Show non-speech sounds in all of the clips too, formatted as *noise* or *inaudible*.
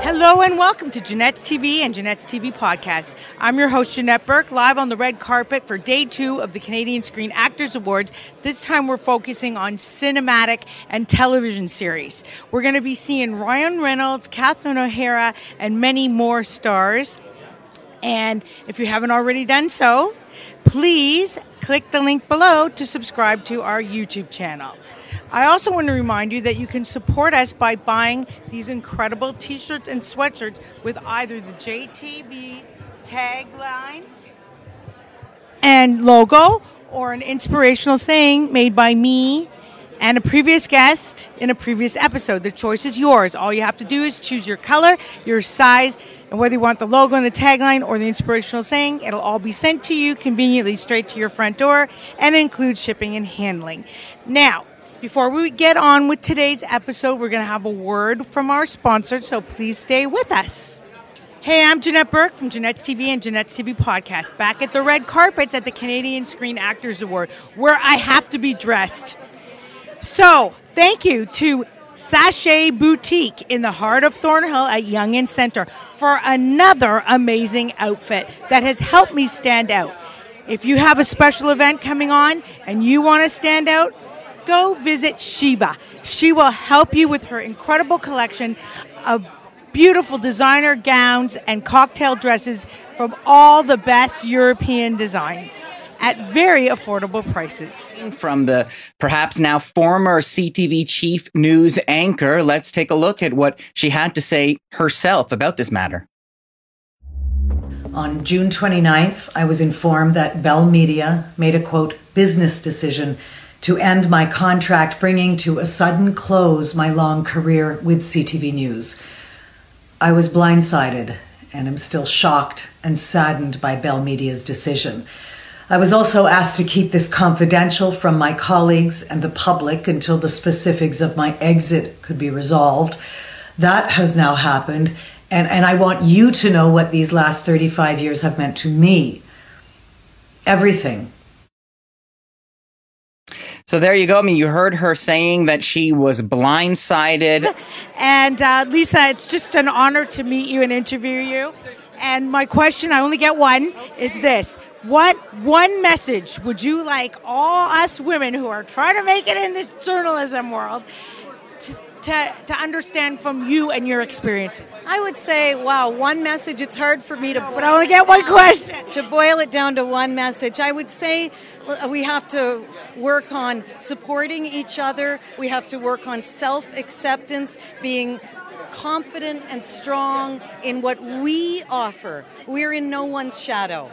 Hello and welcome to Jeanette's TV and Jeanette's TV podcast. I'm your host, Jeanette Burke, live on the red carpet for day two of the Canadian Screen Actors Awards. This time we're focusing on cinematic and television series. We're going to be seeing Ryan Reynolds, Catherine O'Hara, and many more stars. And if you haven't already done so, please click the link below to subscribe to our YouTube channel. I also want to remind you that you can support us by buying these incredible t shirts and sweatshirts with either the JTV tagline and logo or an inspirational saying made by me and a previous guest in a previous episode. The choice is yours. All you have to do is choose your color, your size, and whether you want the logo and the tagline or the inspirational saying, it'll all be sent to you conveniently straight to your front door and include shipping and handling. Now, before we get on with today's episode, we're going to have a word from our sponsor, so please stay with us. Hey, I'm Jeanette Burke from Jeanette's TV and Jeanette's TV podcast, back at the red carpets at the Canadian Screen Actors Award, where I have to be dressed. So, thank you to Sachet Boutique in the heart of Thornhill at Yonge and Centre for another amazing outfit that has helped me stand out. If you have a special event coming on and you want to stand out, go visit Sheba. She will help you with her incredible collection of beautiful designer gowns and cocktail dresses from all the best European designs at very affordable prices. From the perhaps now former CTV chief news anchor, let's take a look at what she had to say herself about this matter. On June 29th, I was informed that Bell Media made a quote business decision to end my contract, bringing to a sudden close my long career with CTV News. I was blindsided and am still shocked and saddened by Bell Media's decision. I was also asked to keep this confidential from my colleagues and the public until the specifics of my exit could be resolved. That has now happened, and, and I want you to know what these last 35 years have meant to me. Everything so there you go. I mean, you heard her saying that she was blindsided. *laughs* and uh, Lisa, it's just an honor to meet you and interview you. And my question, I only get one, is this. What one message would you like all us women who are trying to make it in this journalism world to, to understand from you and your experience? I would say, wow, one message. It's hard for me to. but I only get one question. To boil it down to one message, I would say uh, we have to work on supporting each other. We have to work on self acceptance, being confident and strong in what we offer. We're in no one's shadow.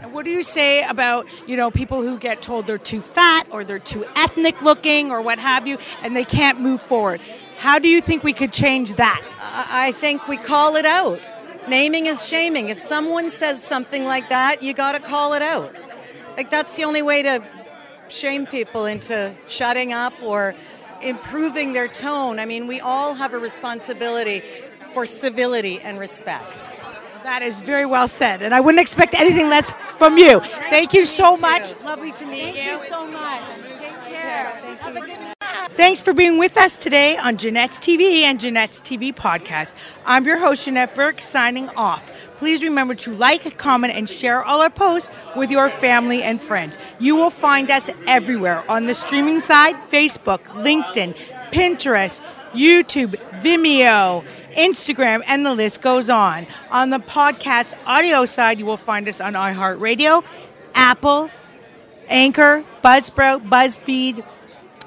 And what do you say about, you know, people who get told they're too fat or they're too ethnic looking or what have you, and they can't move forward? How do you think we could change that? I think we call it out. Naming is shaming. If someone says something like that, you got to call it out. Like that's the only way to shame people into shutting up or improving their tone. I mean, we all have a responsibility for civility and respect. That is very well said, and I wouldn't expect anything less from you. Thank you so much. Lovely to meet Thank you. Thank you so much. Take care. Have a good night. Thanks for being with us today on Jeanette's TV and Jeanette's TV podcast. I'm your host, Jeanette Burke, signing off. Please remember to like, comment, and share all our posts with your family and friends. You will find us everywhere on the streaming side Facebook, LinkedIn, Pinterest, YouTube, Vimeo, Instagram, and the list goes on. On the podcast audio side, you will find us on iHeartRadio, Apple, Anchor, Buzzsprout, BuzzFeed,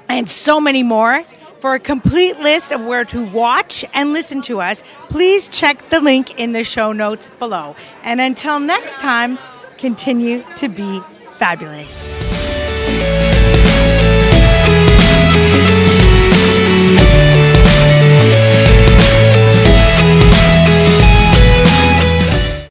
and so many more. For a complete list of where to watch and listen to us, please check the link in the show notes below. And until next time, continue to be fabulous.